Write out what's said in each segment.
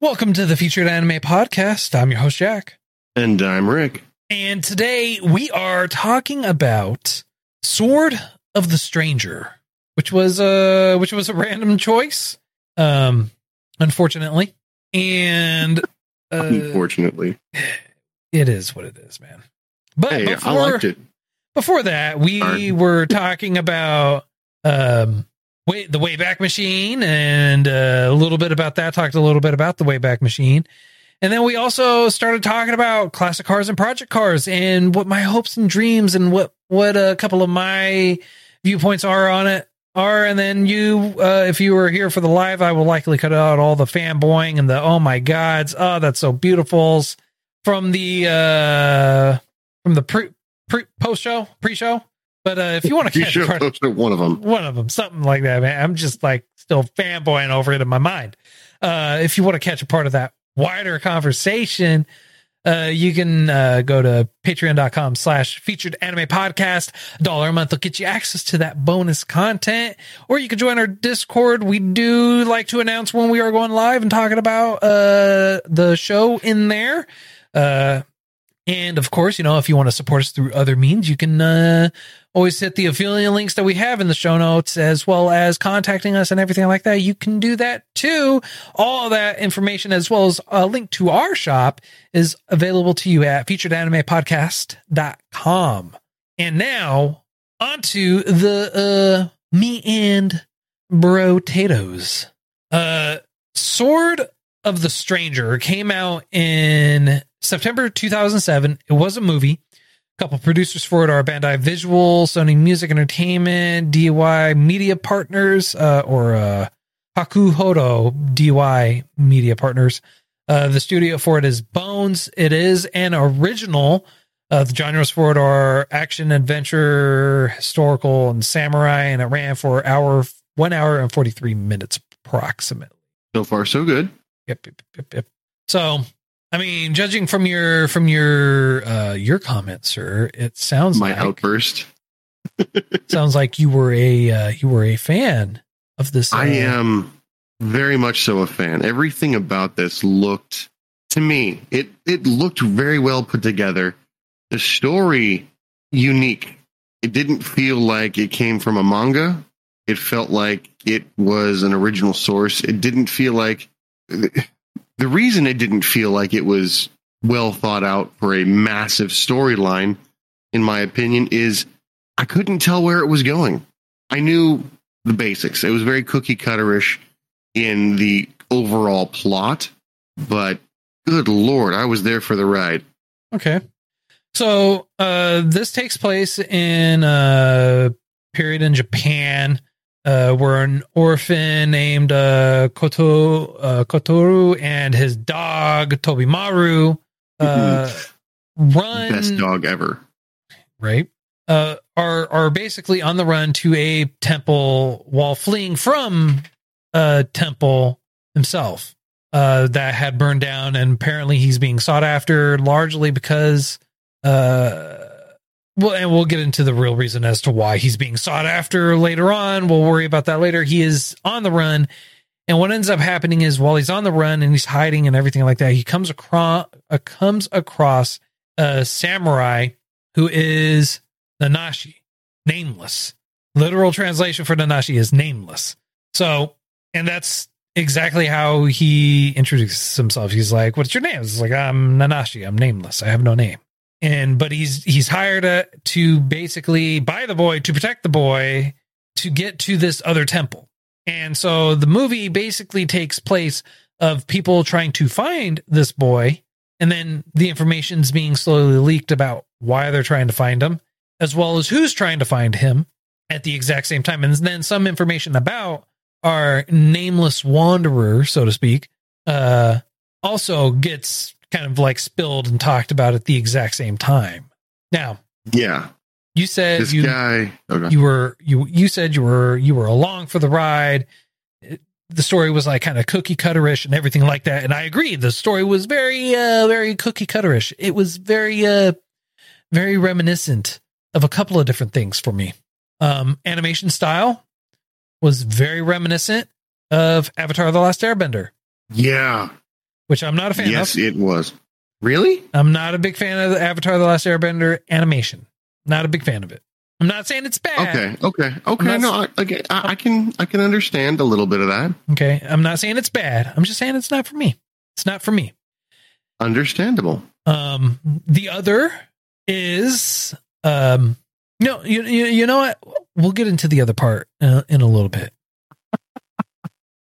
Welcome to the Featured Anime Podcast. I'm your host, Jack. And I'm Rick. And today we are talking about Sword of the Stranger, which was a, which was a random choice. Um unfortunately. And uh, Unfortunately. it is what it is, man. But Hey, before, I liked it. before that, we Alright. were talking about um way, the Wayback Machine and uh, a little bit about that. Talked a little bit about the Wayback Machine, and then we also started talking about classic cars and project cars and what my hopes and dreams and what what a couple of my viewpoints are on it are. And then you, uh, if you were here for the live, I will likely cut out all the fanboying and the oh my gods, oh that's so beautifuls from the uh from the pre, pre post show pre show. But uh, if you want to catch have part, one of them. one of them, something like that, man. I'm just like still fanboying over it in my mind. Uh, if you want to catch a part of that wider conversation, uh, you can uh, go to patreon.com slash featured anime podcast. A dollar a month will get you access to that bonus content. Or you can join our Discord. We do like to announce when we are going live and talking about uh, the show in there. And of course, you know, if you want to support us through other means, you can uh, always hit the affiliate links that we have in the show notes, as well as contacting us and everything like that. You can do that too. All that information, as well as a link to our shop, is available to you at featuredanimepodcast.com. And now, onto the uh, me and brotatoes. Uh, Sword of the Stranger came out in September 2007. It was a movie. A couple producers for it are Bandai Visual, Sony Music Entertainment, DY Media Partners, uh, or uh, Hakuhodo DY Media Partners. Uh, the studio for it is Bones. It is an original. Uh, the genres for it are action, adventure, historical, and samurai, and it ran for hour, one hour and forty three minutes approximately. So far, so good. Yep, yep, yep, yep. So, I mean, judging from your from your uh your comment, sir, it sounds My like outburst. sounds like you were a uh, you were a fan of this. Uh, I am very much so a fan. Everything about this looked to me, it it looked very well put together. The story unique. It didn't feel like it came from a manga. It felt like it was an original source. It didn't feel like the reason it didn't feel like it was well thought out for a massive storyline, in my opinion, is I couldn't tell where it was going. I knew the basics. It was very cookie cutterish in the overall plot, but good lord, I was there for the ride. Okay. So uh this takes place in a period in Japan uh where an orphan named uh Koto uh, Kotaro and his dog Tobimaru uh run Best dog ever. right? Uh, are are basically on the run to a temple while fleeing from a temple himself uh, that had burned down, and apparently he's being sought after largely because, uh, well, and we'll get into the real reason as to why he's being sought after later on. We'll worry about that later. He is on the run. And what ends up happening is while he's on the run and he's hiding and everything like that, he comes across uh, comes across a samurai who is Nanashi, nameless. Literal translation for Nanashi is nameless. So, and that's exactly how he introduces himself. He's like, "What's your name?" It's like, "I'm Nanashi. I'm nameless. I have no name." And but he's he's hired uh, to basically buy the boy to protect the boy to get to this other temple. And so the movie basically takes place of people trying to find this boy and then the information's being slowly leaked about why they're trying to find him as well as who's trying to find him at the exact same time and then some information about our nameless wanderer, so to speak, uh, also gets kind of like spilled and talked about at the exact same time. Now, Yeah. you said This you guy. Okay. you were you you said you were you were along for the ride. It- the story was like kind of cookie cutterish and everything like that, and I agree. The story was very uh very cookie cutterish. It was very uh very reminiscent of a couple of different things for me. Um, animation style was very reminiscent of Avatar: The Last Airbender, yeah. Which I'm not a fan Yes, of. Yes, it was. Really? I'm not a big fan of the Avatar: The Last Airbender animation. Not a big fan of it. I'm not saying it's bad. Okay. Okay. Okay. not- No, I, okay. I, I can. I can understand a little bit of that. Okay. I'm not saying it's bad. I'm just saying it's not for me. It's not for me. Understandable. Um, the other is, um, no, you, you, you know what? We'll get into the other part uh, in a little bit.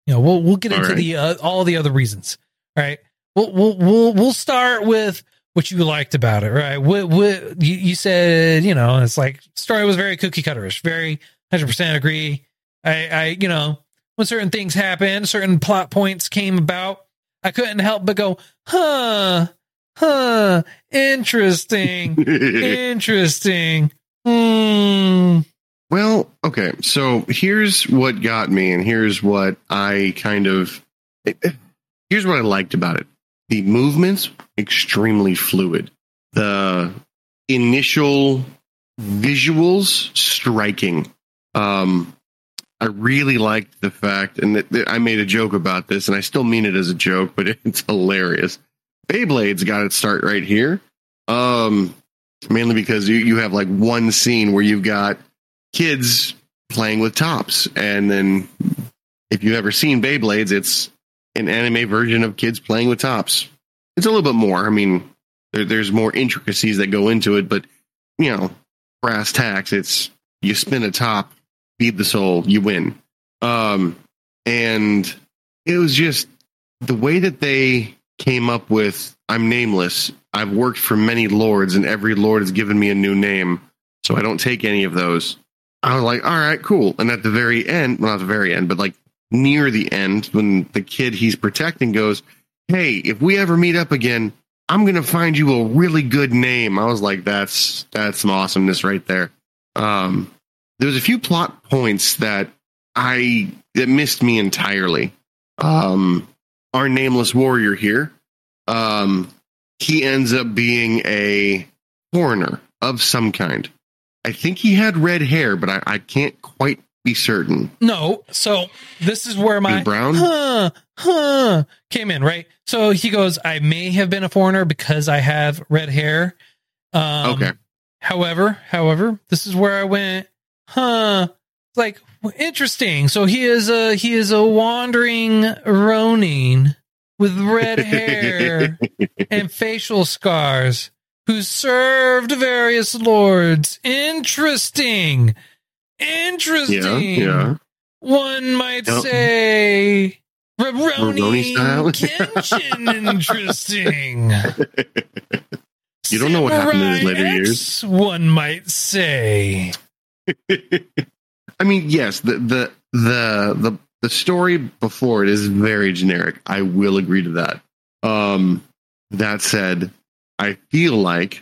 You know, we'll, we'll get All into right. the, uh, all the other reasons. Right. We'll, we'll, we'll, we'll start with what you liked about it, right? What, what you, you said, you know, it's like story was very cookie cutterish, very 100% agree. I, I, you know, when certain things happened, certain plot points came about, I couldn't help but go, huh, huh, interesting, interesting. Hmm. Well, okay. So here's what got me, and here's what I kind of. Here's what I liked about it. The movements extremely fluid. The initial visuals striking. Um, I really liked the fact, and I made a joke about this, and I still mean it as a joke, but it's hilarious. Beyblade's got its start right here. Um, mainly because you, you have like one scene where you've got kids playing with tops. And then if you've ever seen Beyblades, it's an anime version of kids playing with tops. It's a little bit more. I mean, there, there's more intricacies that go into it, but you know, brass tacks, it's you spin a top, feed the soul, you win. Um, and it was just the way that they came up with I'm nameless. I've worked for many lords, and every lord has given me a new name, so I don't take any of those. I was like, all right, cool. And at the very end, well, not the very end, but like near the end, when the kid he's protecting goes, Hey, if we ever meet up again, I'm gonna find you a really good name. I was like, that's that's some awesomeness right there. Um there was a few plot points that I that missed me entirely. Um our nameless warrior here, um, he ends up being a foreigner of some kind. I think he had red hair, but I, I can't quite be certain. No, so this is where my brown? huh huh came in, right? So he goes, I may have been a foreigner because I have red hair. Um, Okay. However, however, this is where I went, huh? Like interesting. So he is a he is a wandering Ronin with red hair and facial scars who served various lords. Interesting. Interesting. Yeah, yeah. One might Yep. say Rurouni style? Kenshin interesting. You don't know what happened in his later X, years. One might say. I mean, yes, the, the the the the story before it is very generic. I will agree to that. Um, that said, I feel like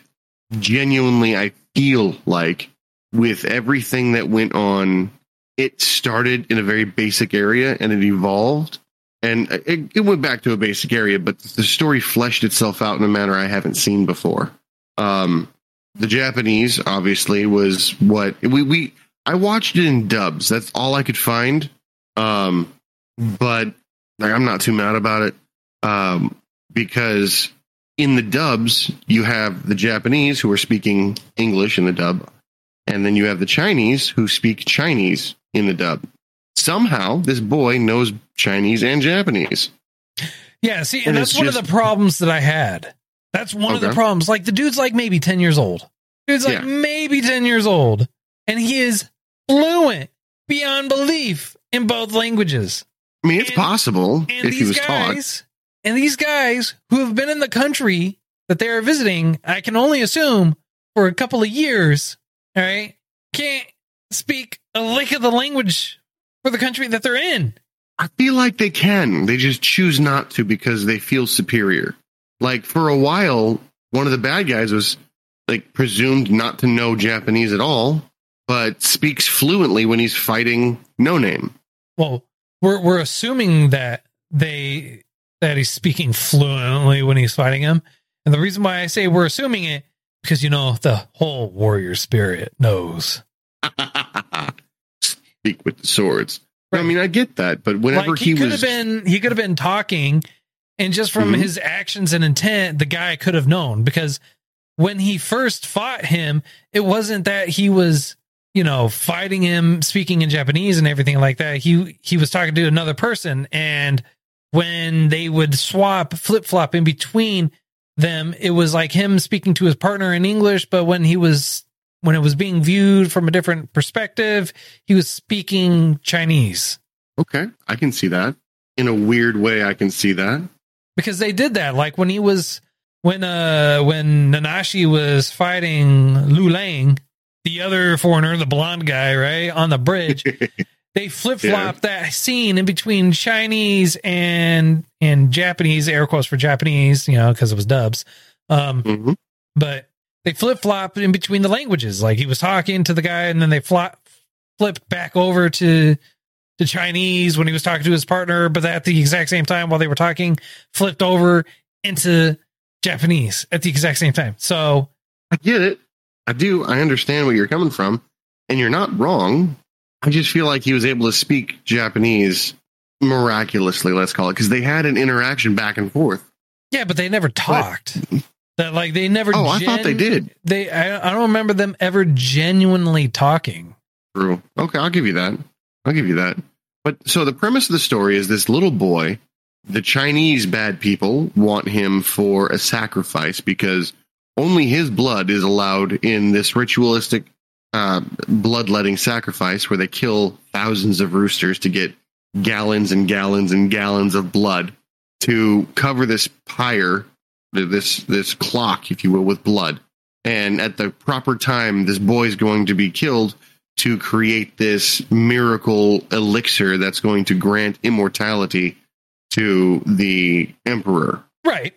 genuinely, I feel like with everything that went on, it started in a very basic area and it evolved. And it, it went back to a basic area, but the story fleshed itself out in a manner I haven't seen before. Um, the Japanese obviously was what we, we I watched it in dubs. That's all I could find. Um, but like, I'm not too mad about it. Um, because in the dubs, you have the Japanese who are speaking English in the dub, and then you have the Chinese who speak Chinese in the dub. Somehow, this boy knows Chinese and Japanese. Yeah, see, and, And that's one of the problems that I had. That's one of the problems. Like the dude's like maybe 10 years old. Dude's like Yeah. maybe 10 years old. And he is fluent beyond belief in both languages. I mean, it's And- possible And if he was taught. and these guys who have been in the country that they are visiting, I can only assume for a couple of years, all right, can't speak a lick of the language for the country that they're in. I feel like they can. They just choose not to because they feel superior. Like for a while, one of the bad guys was like presumed not to know Japanese at all, but speaks fluently when he's fighting No Name. Well, we're we're assuming that they that he's speaking fluently when he's fighting him, and the reason why I say we're assuming it because you know the whole warrior spirit knows. Speak with the swords. I mean, I get that, but whenever like he, he, could was, have been he could have been talking and just from Mhm. his actions and intent the guy could have known because when he first fought him it wasn't that he was you know fighting him speaking in japanese and everything like that he he was talking to another person and when they would swap flip-flop in between them it was like him speaking to his partner in english but when he was when it was being viewed from a different perspective he was speaking chinese okay, I can see that. In a weird way, I can see that. because they did that like when he was when uh when Nanashi was fighting Lu Lang the other foreigner the blonde guy right on the bridge they flip-flopped that scene in between Chinese and and Japanese air quotes for Japanese you know because it was dubs um Mhm. but they flip flop in between the languages like he was talking to the guy and then they flop flipped back over to to Chinese when he was talking to his partner, but at the exact same time while they were talking, flipped over into Japanese at the exact same time. So I get it. I do. I understand where you're coming from, and you're not wrong. I just feel like he was able to speak Japanese miraculously. Let's call it because they had an interaction back and forth. yeah, but they never talked. That like they never. Oh, I thought they did. They I, I don't remember them ever genuinely talking. True. Okay, I'll give you that. I'll give you that. But so the premise of the story is this little boy, the Chinese bad people want him for a sacrifice because only his blood is allowed in this ritualistic uh, bloodletting sacrifice where they kill thousands of roosters to get gallons and gallons and gallons of blood to cover this pyre, this this clock, if you will, with blood. And at the proper time, this boy is going to be killed to create this miracle elixir that's going to grant immortality to the emperor. Right.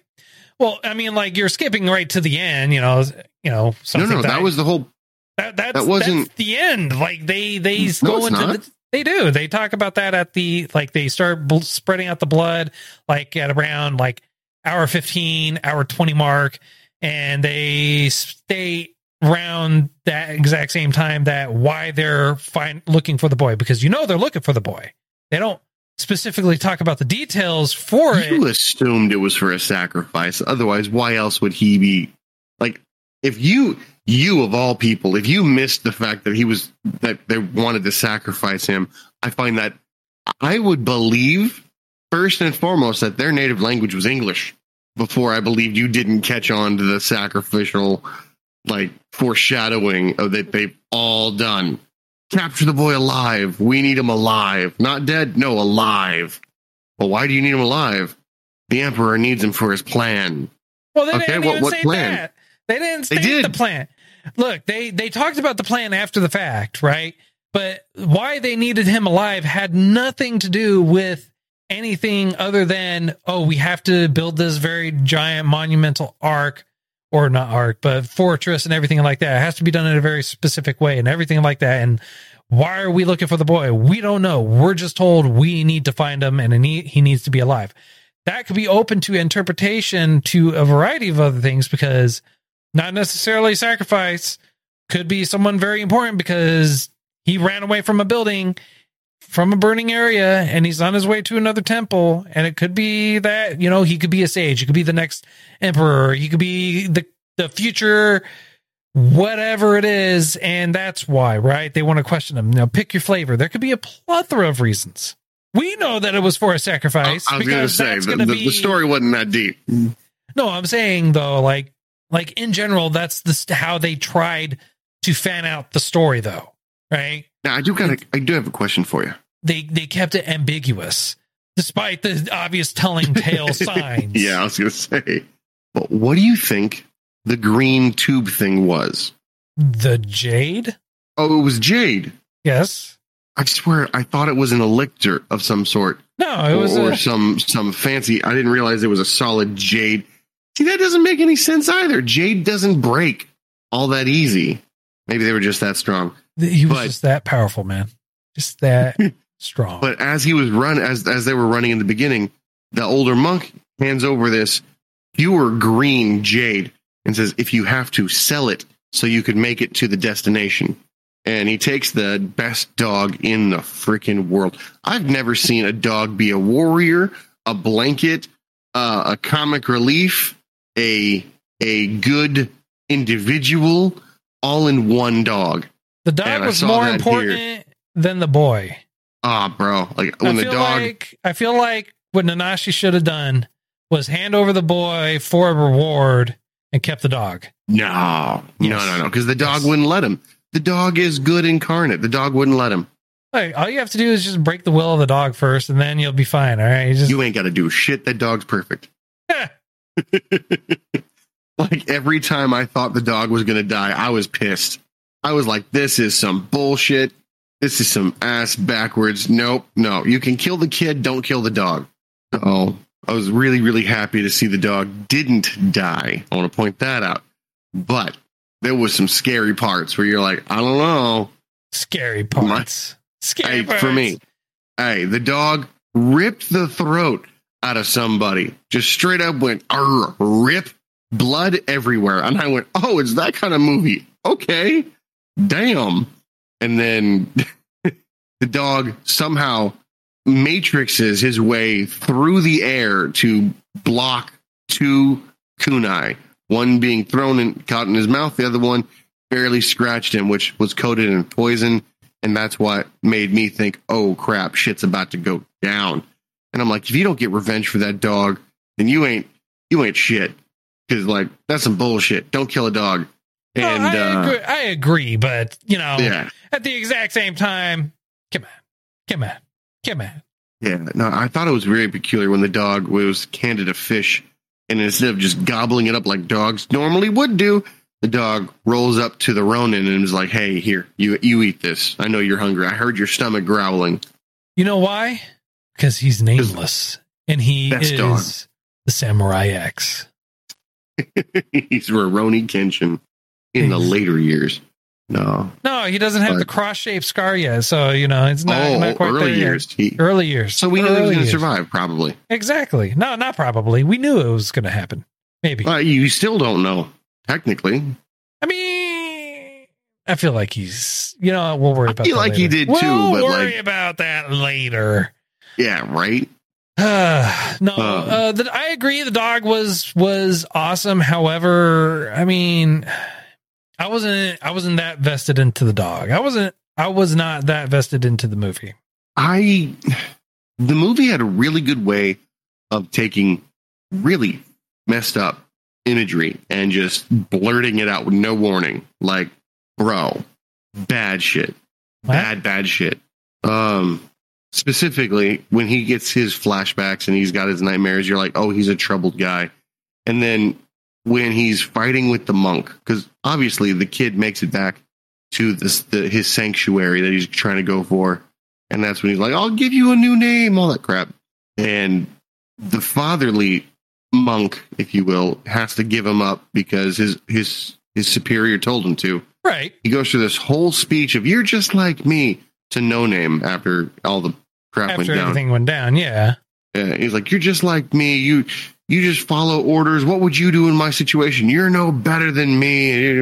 Well, I mean, like you're skipping right to the end. You know. You know. No, no, that was the whole. That that's That wasn't- that's the end. Like they they No, go into the they do. They talk about that at the like they start bl- spreading out the blood like at around like hour 15, hour 20 mark and they stay around that exact same time that why they're find looking for the boy because you know they're looking for the boy. They don't specifically talk about the details for it. You assumed it was for a sacrifice. Otherwise, why else would he be like? If you, you of all people, if you missed the fact that he was that they wanted to sacrifice him, I find that I would believe first and foremost that their native language was English before I believed you didn't catch on to the sacrificial like foreshadowing of that they've all done. Capture the boy alive. We need him alive. Not dead, no, alive. Well, why do you need him alive? The emperor needs him for his plan. Well, they Okay, didn't what- even what say plan? that. They didn't They did. the plan. Look, they they talked about the plan after the fact, right? But why they needed him alive had nothing to do with anything other than oh, we have to build this very giant monumental arc or not arc, but fortress and everything like that. It has to be done in a very specific way and everything like that. And why are we looking for the boy? We don't know. We're just told we need to find him and he he needs to be alive that could be open to interpretation to a variety of other things because not necessarily sacrifice. Could be someone very important because he ran away from a building from a burning area and he's on his way to another temple. And it could be that you know he could be a sage. He could be the next emperor. He could be the the future whatever it is. And that's why right? They want to question him. Now pick your flavor. There could be a plethora of reasons. We know that it was for a sacrifice I was going to say the, the, be- the story wasn't that deep. no, I'm saying though, like, like in general, that's the st- how they tried to fan out the story, though, right? Now, I do of, I do have a question for you. They they kept it ambiguous, despite the obvious telling tale signs. Yeah, I was going to say. But what do you think the green tube thing was? the jade. Oh, it was jade. Yes, I swear, I thought it was an elixir of some sort. No, it was or a, some some fancy. I didn't realize it was a solid jade. See, that doesn't make any sense either. Jade doesn't break all that easy. Maybe they were just that strong. he was but- just that powerful, man. Just that strong. But as he was run as as they were running in the beginning, the older monk hands over this pure green jade and says, "If you have to sell it so you could make it to the destination." And he takes the best dog in the freaking world. I've never seen a dog be a warrior, a blanket, uh, a comic relief, a a good individual, all in one dog. the dog and was more important than the boy. Ah, bro! Like when I the dog. like I feel like what Nanashi should have done was hand over the boy for a reward and kept the dog. No, no, Yes. no, no, because the dog Yes. wouldn't let him. The dog is good incarnate. The dog wouldn't let him. Like, all you have to do is just break the will of the dog first, and then you'll be fine. All right, you just You ain't got to do shit. That dog's perfect. like every time I thought the dog was going to die, I was pissed. I was like, this is some bullshit. This is some ass backwards. Nope, no. You can kill the kid, don't kill the dog. Oh, I was really, really happy to see the dog didn't die. I want to point that out. But there was some scary parts where you're like, I don't know. scary parts. Scary Hey, parts. for me, hey, the dog ripped the throat out of somebody. Just straight up went, rip, blood everywhere. And I went, oh, it's that kind of movie. Okay, damn. And then the dog somehow matrixes his way through the air to block two kunai. One being thrown and caught in his mouth, the other one barely scratched him, which was coated in poison. And that's what made me think, oh crap, shit's about to go down. And I'm like, if you don't get revenge for that dog, then you ain't you ain't shit. Because like that's some bullshit. Don't kill a dog. No, And I, uh, agree, I agree, but you know, yeah, at the exact same time, come on, come on, come on. yeah. No, I thought it was very peculiar when the dog was handed a fish, and instead of just gobbling it up like dogs normally would do, the dog rolls up to the Ronin and is like, "Hey, here, you you eat this. I know you're hungry. I heard your stomach growling." You know why? Because he's nameless, and he is dog. the Samurai X. He's Rurouni Kenshin in the later years. No, No, he doesn't have But- the cross-shaped scar yet, so you know it's not, oh, not quite early years. He, Early years. so we knew he was going to survive, probably. Exactly. No, not probably. We knew it was going to happen. Maybe. Well, you still don't know, technically. I mean, I feel like he's. You know, we'll worry I about. feel that like he later. did we'll but, worry like- about that later. Yeah, right. Uh, no, Um, uh, the, I agree. The dog was was awesome. However, I mean, I wasn't I wasn't that vested into the dog. I wasn't. I was not that vested into the movie. I the movie had a really good way of taking really messed up imagery and just blurting it out with no warning. Like, bro, bad shit. Bad, bad shit. Um specifically when he gets his flashbacks and he's got his nightmares, you're like, oh, he's a troubled guy. And then when he's fighting with the monk, because obviously the kid makes it back to this the, his sanctuary that he's trying to go for, and that's when he's like, "I'll give you a new name," all that crap. And the fatherly monk, if you will, has to give him up because his his his superior told him to. Right. He goes through this whole speech of "You're just like me" to no name after all the crap went After down. everything went down, yeah. Uh, he's like, "You're just like me. You you just follow orders. What would you do in my situation? You're no better than me."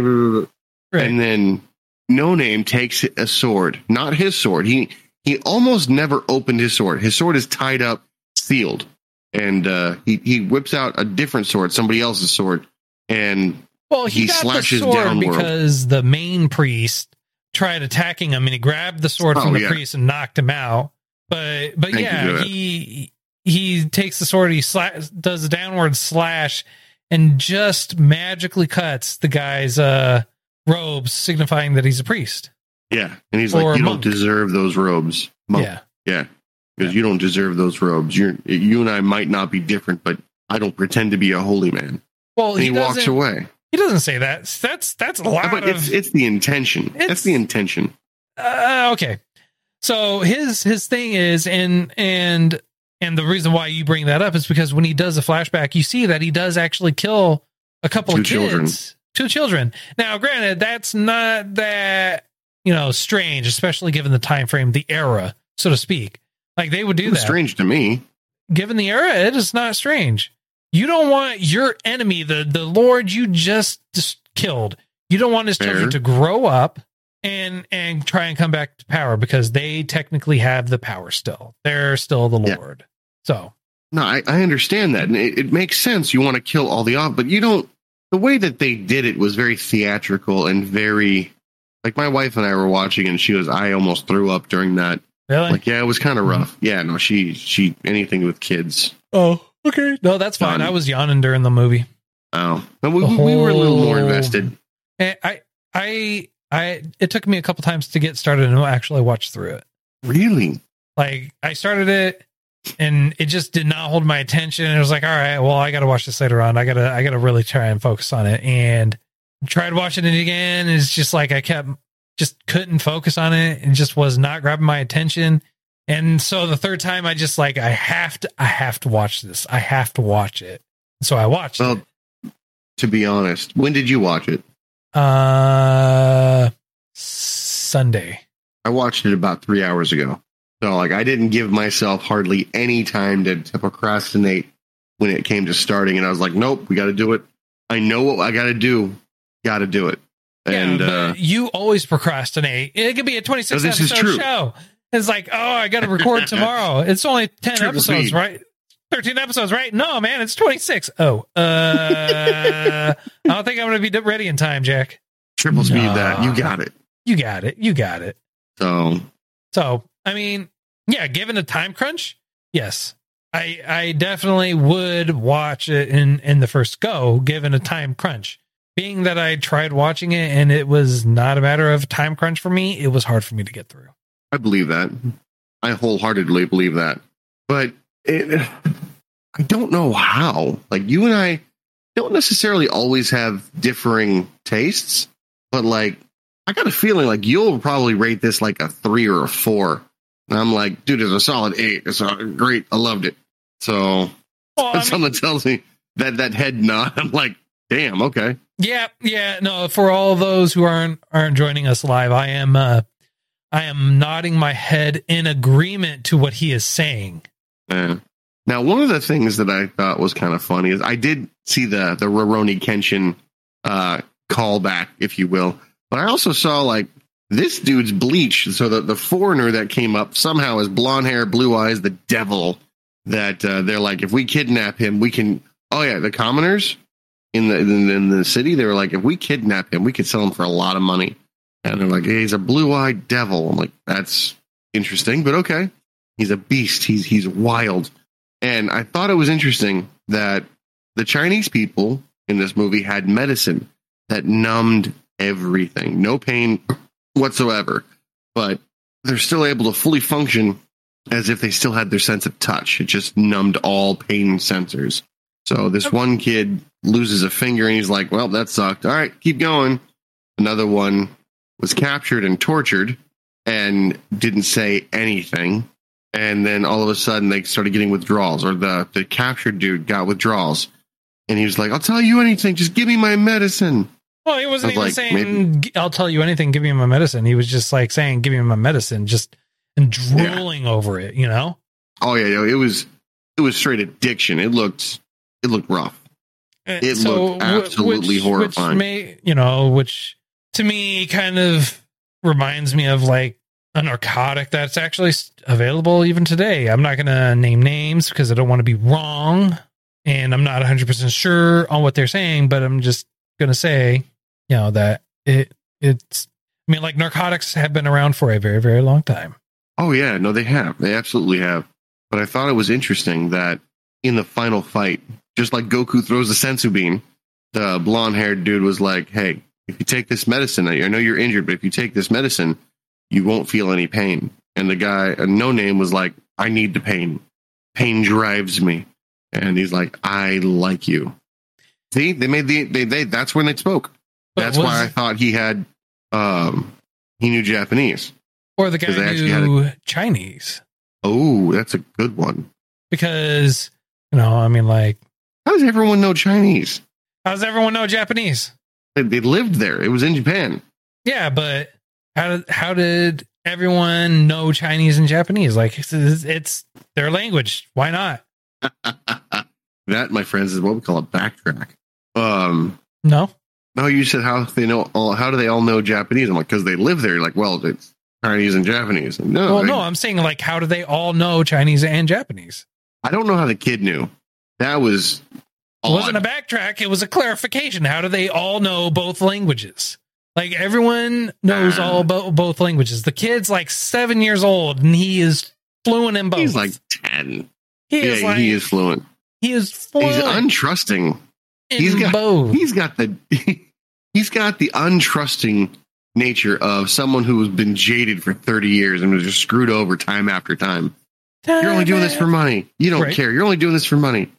Right. And then No Name takes a sword, not his sword. He he almost never opened his sword. His sword is tied up, sealed, and uh, he he whips out a different sword, somebody else's sword, and Well, he, He slashes downward. because the main priest tried attacking him, and he grabbed the sword Oh, from the yeah. priest and knocked him out. But but Thank yeah, he he takes the sword, he sla- does a downward slash, and just magically cuts the guy's uh robes, signifying that he's a priest. yeah, and he's Or like, "You monk. don't deserve those robes, monk. Yeah, Yeah, because you don't deserve those robes. You're you and I might not be different, but I don't pretend to be a holy man." well, And he, walks away. He doesn't say that. That's that's a lot But of it's it's the intention. It's- That's the intention. uh, okay. So his his thing is and and And the reason why you bring that up is because when he does a flashback, you see that he does actually kill a couple Two of kids, children. two children. Now, granted, that's not that you know strange, especially given the time frame, the era, so to speak. Like they would do that. strange to me. Given the era, it is not strange. You don't want your enemy, the the Lord you just, just killed. You don't want his Fair. children to grow up and and try and come back to power because they technically have the power still. They're still the Yeah. Lord. So No, I, I understand that, and it, it makes sense. You want to kill all the off, but you don't. The way that they did it was very theatrical and very like my wife and I were watching, and she was. I almost threw up during that. really, Like, yeah, it was kind of mm-hmm. rough. Yeah, no, she she anything with kids. oh okay, no, that's fine. Done. I was yawning during the movie. Oh, we, The we were a little more invested. And I I I it took me a couple times to get started and actually watch through it. Really? Like I started it and it just did not hold my attention. And it was like, all right, well, I got to watch this later on. I gotta, I gotta really try and focus on it. And tried watching it again. It's just like I kept, just couldn't focus on it, and just was not grabbing my attention. And so the third time, I just like, I have to, I have to watch this. I have to watch it. So I watched Well, to be honest, when did you watch it? Uh, Sunday. I watched it about three hours ago. So, like, I didn't give myself hardly any time to, to procrastinate when it came to starting. And I was like, nope, we got to do it. I know what I got to do. Got to do it. And yeah, uh, you always procrastinate. It could be a 26 No, this is episode show. It's like, oh, I got to record tomorrow. It's only 10 Triple episodes, speed. right? 13 episodes, right? No, man, it's 26. Oh, uh, I don't think I'm going to be ready in time, Jack. triple speed Nah. that. You got it. You got it. You got it. So, So, I mean, yeah, given a time crunch, yes, I I definitely would watch it in in the first go, given a time crunch. Being that I tried watching it and it was not a matter of time crunch for me, it was hard for me to get through. I believe that. I wholeheartedly believe that. But it, I don't know how. Like you and I don't necessarily always have differing tastes, but like I got a feeling like you'll probably rate this like a three or a four. And I'm like, dude, it's a solid eight. It's a, great. I loved it. So Well, I when mean, someone tells me that that head nod, I'm like, damn, okay. yeah, yeah, no. For all those who aren't aren't joining us live, I am uh, I am nodding my head in agreement to what he is saying. Now, one of the things that I thought was kind of funny is I did see the the Rurouni Kenshin uh, callback, if you will, but I also saw like this dude's bleach. So the the foreigner that came up somehow has blonde hair, blue eyes, the devil. That uh, they're like, if we kidnap him, we can. Oh yeah, the commoners in the in, in the city, they were like, if we kidnap him, we could sell him for a lot of money. And they're like, hey, he's a blue eyed devil. I'm like, that's interesting, but okay. He's a beast. He's he's wild. And I thought it was interesting that the Chinese people in this movie had medicine that numbed everything. No pain whatsoever. But they're still able to fully function as if they still had their sense of touch. It just numbed all pain sensors. So this one kid loses a finger and he's like, well, that sucked. All right, keep going. Another one was captured and tortured and didn't say anything. And then all of a sudden they started getting withdrawals, or the, the captured dude got withdrawals. And he was like, I'll tell you anything, just give me my medicine. Well, he wasn't I even like, saying, "G- "I'll tell you anything. Give me my medicine." He was just like saying, "Give me my medicine," just and drooling over it. You know. Oh yeah, yeah, it was it was straight addiction. It looked it looked rough. Uh, it looked absolutely which, horrifying. Which may, you know, which to me kind of reminds me of like a narcotic that's actually available even today. I'm not going to name names because I don't want to be wrong, and I'm not 100 percent sure on what they're saying, but I'm just going to say, you know, that it it's. I mean, like narcotics have been around for a very, very long time. Oh yeah, no, they have. They absolutely have. But I thought it was interesting that in the final fight, just like Goku throws the senzu bean, the blonde haired dude was like, Hey, if you take this medicine, I know you're injured, but if you take this medicine, you won't feel any pain. And the guy, a no name, was like, I need the pain. Pain drives me. And he's like, I like you. See, they made the they, they that's when they spoke. But That's why I thought he had um he knew Japanese. Or the guy knew Chinese. Oh, that's a good one. because you know, I mean, like, How does everyone know Chinese? how does everyone know Japanese? They, they lived there. It was in Japan. Yeah, but how did how did everyone know Chinese and Japanese? Like, it's, it's their language. Why not? that, my friends, is what we call a backtrack. Um, No, no, you said how they know all. How do they all know Japanese? I'm like, because they live there. You're like, well, it's Chinese and Japanese. No, well, I, no, I'm saying like, how do they all know Chinese and Japanese? I don't know how the kid knew. That was. It wasn't a backtrack. It was a clarification. How do they all know both languages? Like everyone knows Ah. all about both languages. The kid's like seven years old and he is fluent in both. He's like ten. he Yeah, is like he is fluent. he is fluent He's untrusting. in he's got- both. He's got the he's got the untrusting nature of someone who has been jaded for 30 years and was just screwed over time after time. You're only doing this for money. You don't Right. care. You're only doing this for money.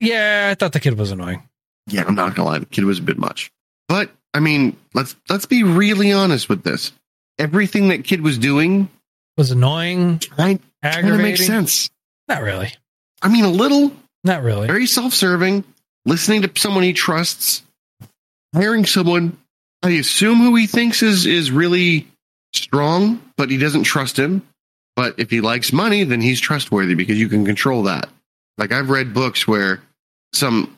Yeah, I thought the kid was annoying. Yeah, I'm not gonna lie. The kid was a bit much. But I mean, let's let's be really honest with this. Everything that kid was doing Was annoying, kind of aggravating. makes sense. Not really. I mean, a little, Not really. very self-serving, listening to someone he trusts, hiring someone I assume who he thinks is is really strong, but he doesn't trust him. But if he likes money, then he's trustworthy because you can control that. Like I've read books where some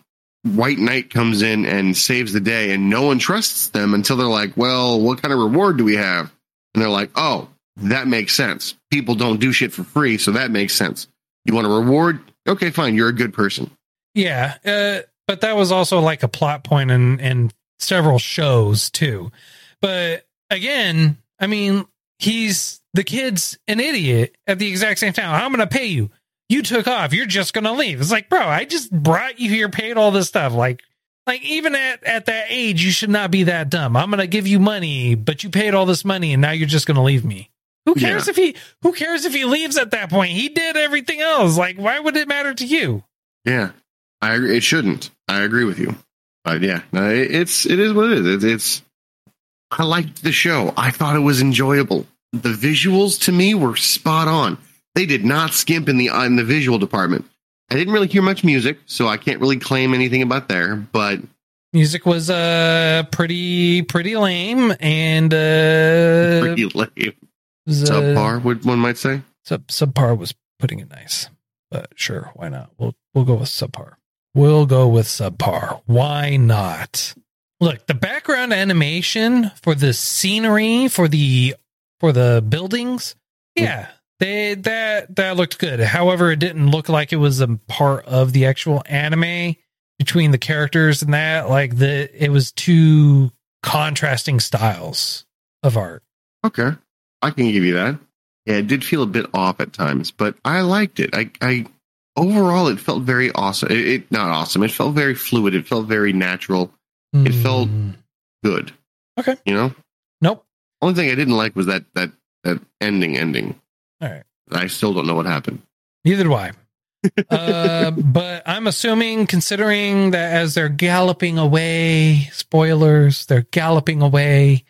white knight comes in and saves the day and no one trusts them until they're like, "Well, what kind of reward do we have?" And they're like, "Oh, that makes sense. People don't do shit for free, so that makes sense. You want a reward? Okay, fine. You're a good person." Yeah, uh, but that was also like a plot point in in several shows too. But again, I mean, he's the kid's an idiot at the exact same time. I'm going to pay you. You took off. You're just going to leave. It's like, bro, I just brought you here, paid all this stuff. Like, like even at at that age, you should not be that dumb. I'm going to give you money, but you paid all this money, and now you're just going to leave me. Who cares Yeah. if he Who cares if he leaves at that point? He did everything else. Like, why would it matter to you? Yeah, I agree. It shouldn't. I agree with you. But yeah, no, it, it's it is what it is. It's, it's I liked the show. I thought it was enjoyable. The visuals to me were spot on. They did not skimp in the in the visual department. I didn't really hear much music, so I can't really claim anything about there. But music was uh pretty pretty lame and uh pretty lame. was, uh, subpar, would one might say. sub subpar was putting it nice but sure why not we'll we'll go with subpar we'll go with subpar why not look the background animation for the scenery for the for the buildings yeah they that that looked good however it didn't look like it was a part of the actual anime between the characters and that like the it was two contrasting styles of art Okay, I can give you that. Yeah, it did feel a bit off at times, but I liked it. I, I overall, it felt very awesome. It, it not awesome. It felt very fluid. It felt very natural. It felt- Hmm. Good. Okay. You know, nope only thing I didn't like was that that that ending. Ending. All right I still don't know what happened. Neither do I. uh, but I'm assuming, considering that as they're galloping away, spoilers, they're galloping away,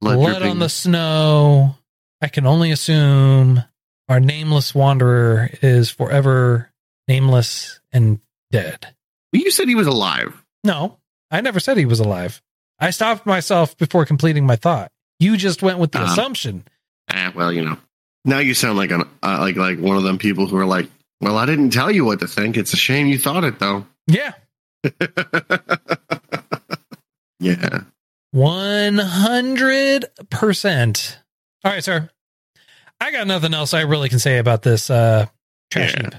Blood blood, on the snow. I can only assume our nameless wanderer is forever nameless and dead. You said he was alive. No, I never said he was alive. I stopped myself before completing my thought. You just went with the Uh-huh. assumption. Ah, well, you know. Now you sound like an uh, like like one of them people who are like, "Well, I didn't tell you what to think. It's a shame you thought it, though." Yeah, yeah. 100%. All right, sir. I got nothing else I really can say about this uh trash Yeah. heap.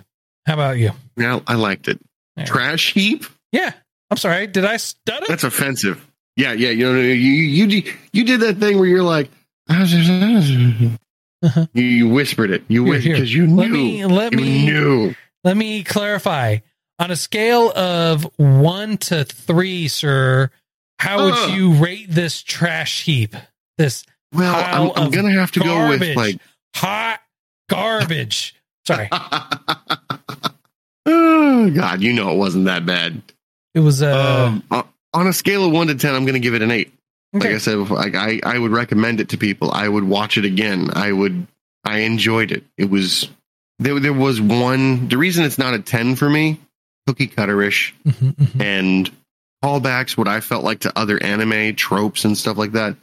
How about you? Yeah, I liked it. Yeah. Trash heap. Yeah. I'm sorry. Did I stutter? That's offensive. Yeah, yeah. You know, you you you, you did that thing where you're like, Uh-huh. you, you whispered it. You whispered because you knew. Let me let you me knew. let me clarify. On a scale of 1 to 3, sir, how would you rate this trash heap? This Well, I'm, I'm gonna have to go with like. hot garbage. Sorry. oh God, you know it wasn't that bad. It was uh um, uh, on a scale of one to ten, I'm gonna give it an eight. Like. I said before, like I, I would recommend it to people. I would watch it again. I would. I enjoyed it. It was there there was one. The reason it's not a ten for me, cookie cutterish Mhm, mhm. and callbacks what I felt like to other anime tropes and stuff like that,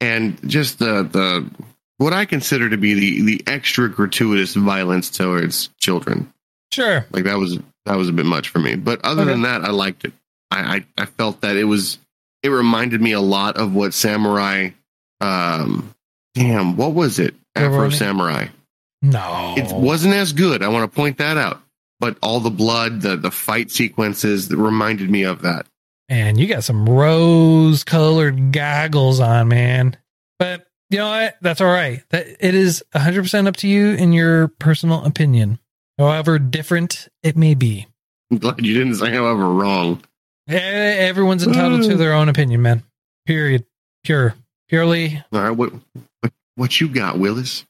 and just the the what I consider to be the the extra gratuitous violence towards children. Sure. Like that was that was a bit much for me. But other Okay. than that, I liked it. I, I I felt that it was it reminded me a lot of what Samurai. Um, damn, what was it? Afro Samurai. No. It wasn't as good. I want to point that out. But all the blood, the the fight sequences that reminded me of that. And you got some rose colored goggles on, man. But you know what? That's all right. That it is 100% up to you in your personal opinion. However different it may be. I'm glad you didn't say however wrong. Everyone's entitled to their own opinion, man. Period. Pure. Purely. All right, what what what you got, Willis?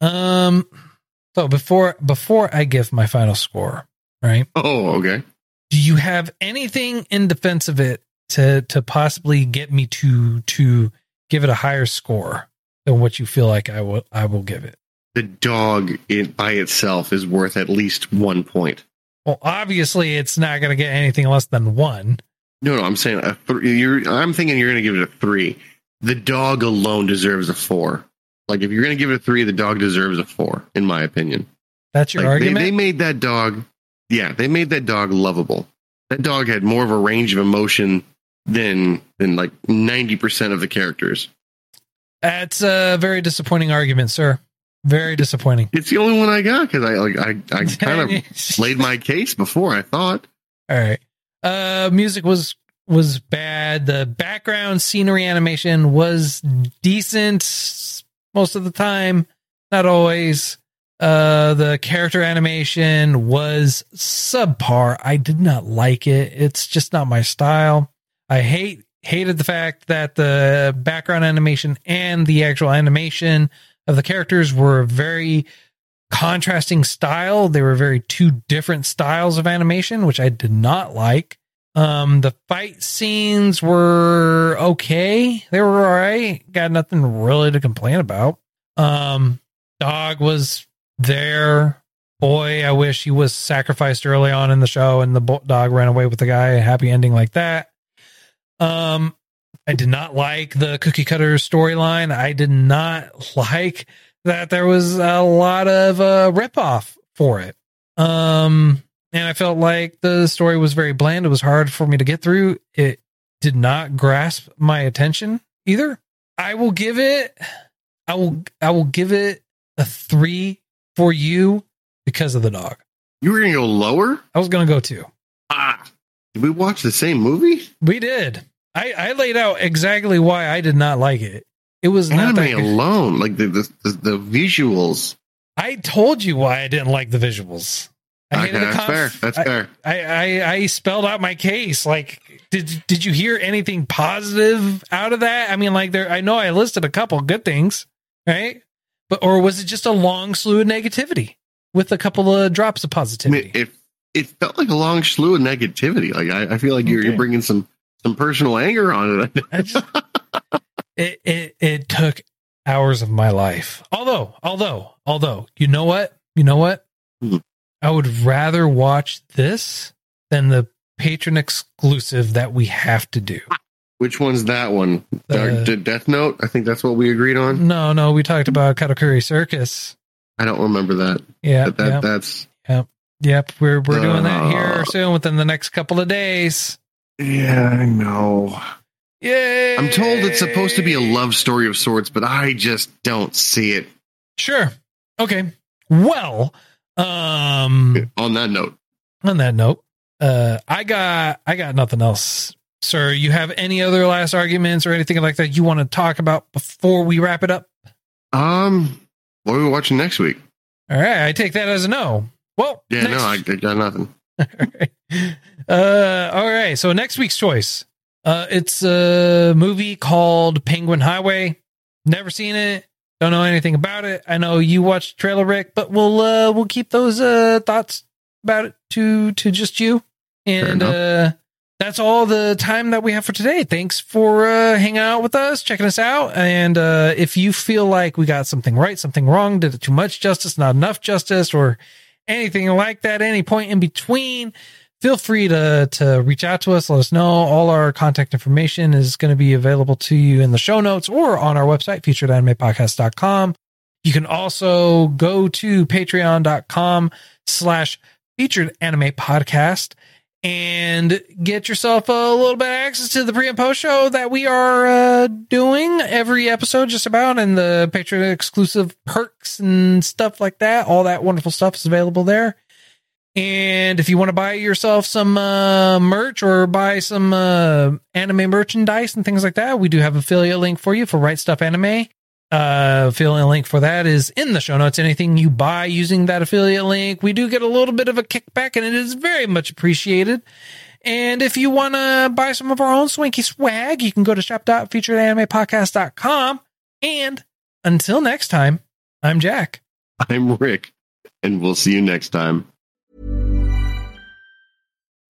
Um so before before I give my final score, right? Oh, okay. do you have anything in defense of it to to possibly get me to to give it a higher score than what you feel like I will I will give it? The dog it by itself is worth at least one point. Well, obviously it's not going to get anything less than one. No, no, I'm saying a three. You're, I'm thinking you're going to give it a three. The dog alone deserves a four. Like if you're going to give it a three, the dog deserves a four, in my opinion. That's your Like, they, argument. they made that dog. Yeah, they made that dog lovable. That dog had more of a range of emotion than than like ninety percent of the characters. That's a very disappointing argument, sir. Very disappointing. It's the only one I got because I like I I kind of laid my case before. I thought. All right. Uh music was was bad. The background scenery animation was decent most of the time, not always. Uh the character animation was subpar. I did not like it. It's just not my style. I hate hated the fact that the background animation and the actual animation of the characters were very contrasting style. They were very two different styles of animation, which I did not like. Um, the fight scenes were okay. They were all right. Got nothing really to complain about. Um, dog was there. Boy, I wish he was sacrificed early on in the show and the dog ran away with the guy. Happy ending like that. Um, I did not like the cookie cutter storyline. I did not like that there was a lot of uh, ripoff for it. Um, and I felt like the story was very bland. It was hard for me to get through. It did not grasp my attention either. I will give it. I will. I will give it a three for you because of the dog. You were going to go lower? I was going to go two. Ah, did we watch the same movie? We did. I, I laid out exactly why I did not like it. It was Anime alone, like the the, the, the visuals. I told you why I didn't like the visuals. I Okay, that's conf- fair. That's I- fair. I, I I spelled out my case. Like, did did you hear anything positive out of that? I mean, like there, I know I listed a couple good things, right? But or was it just a long slew of negativity with a couple of drops of I mean, positivity? it it felt like a long slew of negativity. Like I, I feel like you're, Okay. you're bringing some some personal anger on it. It it it took hours of my life. Although, although, although, you know what? You know what? Hmm. I would rather watch this than the Patreon exclusive that we have to do. Which one's that one? Uh, Death Note. I think that's what we agreed on. No, no, we talked about Karakuri Circus. I don't remember that. Yeah, But that yeah. that's Yep, yep. we're we're doing that here Uh, soon within the next couple of days. Yeah, I know. Yay! I'm told it's supposed to be a love story of sorts, but I just don't see it. Sure. Okay. Well, um On that note, on that note, uh I got I got nothing else. Sir, you have any other last arguments or anything like that you want to talk about before we wrap it up? um, what are we watching next week? All right, I take that as a no. Well, Yeah, next- no, I, I got nothing. uh, all right. So next week's choice, uh, it's a movie called Penguin Highway. Never seen it. Don't know anything about it. I know you watched Trailer Rick, but we'll uh, we'll keep those uh, thoughts about it to to just you. And uh, that's all the time that we have for today. Thanks for uh, hanging out with us, checking us out. And uh, if you feel like we got something right, something wrong, did it too much justice, not enough justice, or anything like that, any point in between, feel free to to reach out to us. Let us know. All our contact information is going to be available to you in the show notes or on our website, featuredanimepodcast.com. You can also go to patreon.com slash featured anime podcast and get yourself a little bit of access to the pre and post show that we are uh, doing every episode, just about, and the Patreon exclusive perks and stuff like that. All that wonderful stuff is available there. And if you want to buy yourself some uh, merch or buy some uh, anime merchandise and things like that, we do have affiliate link for you for Right Stuf Anime. Uh, affiliate link for that is in the show notes. Anything you buy using that affiliate link, we do get a little bit of a kickback and it is very much appreciated. And if you want to buy some of our own swanky swag, you can go to shop.featuredanimepodcast.com. And until next time, I'm Jack. I'm Rick, and we'll see you next time.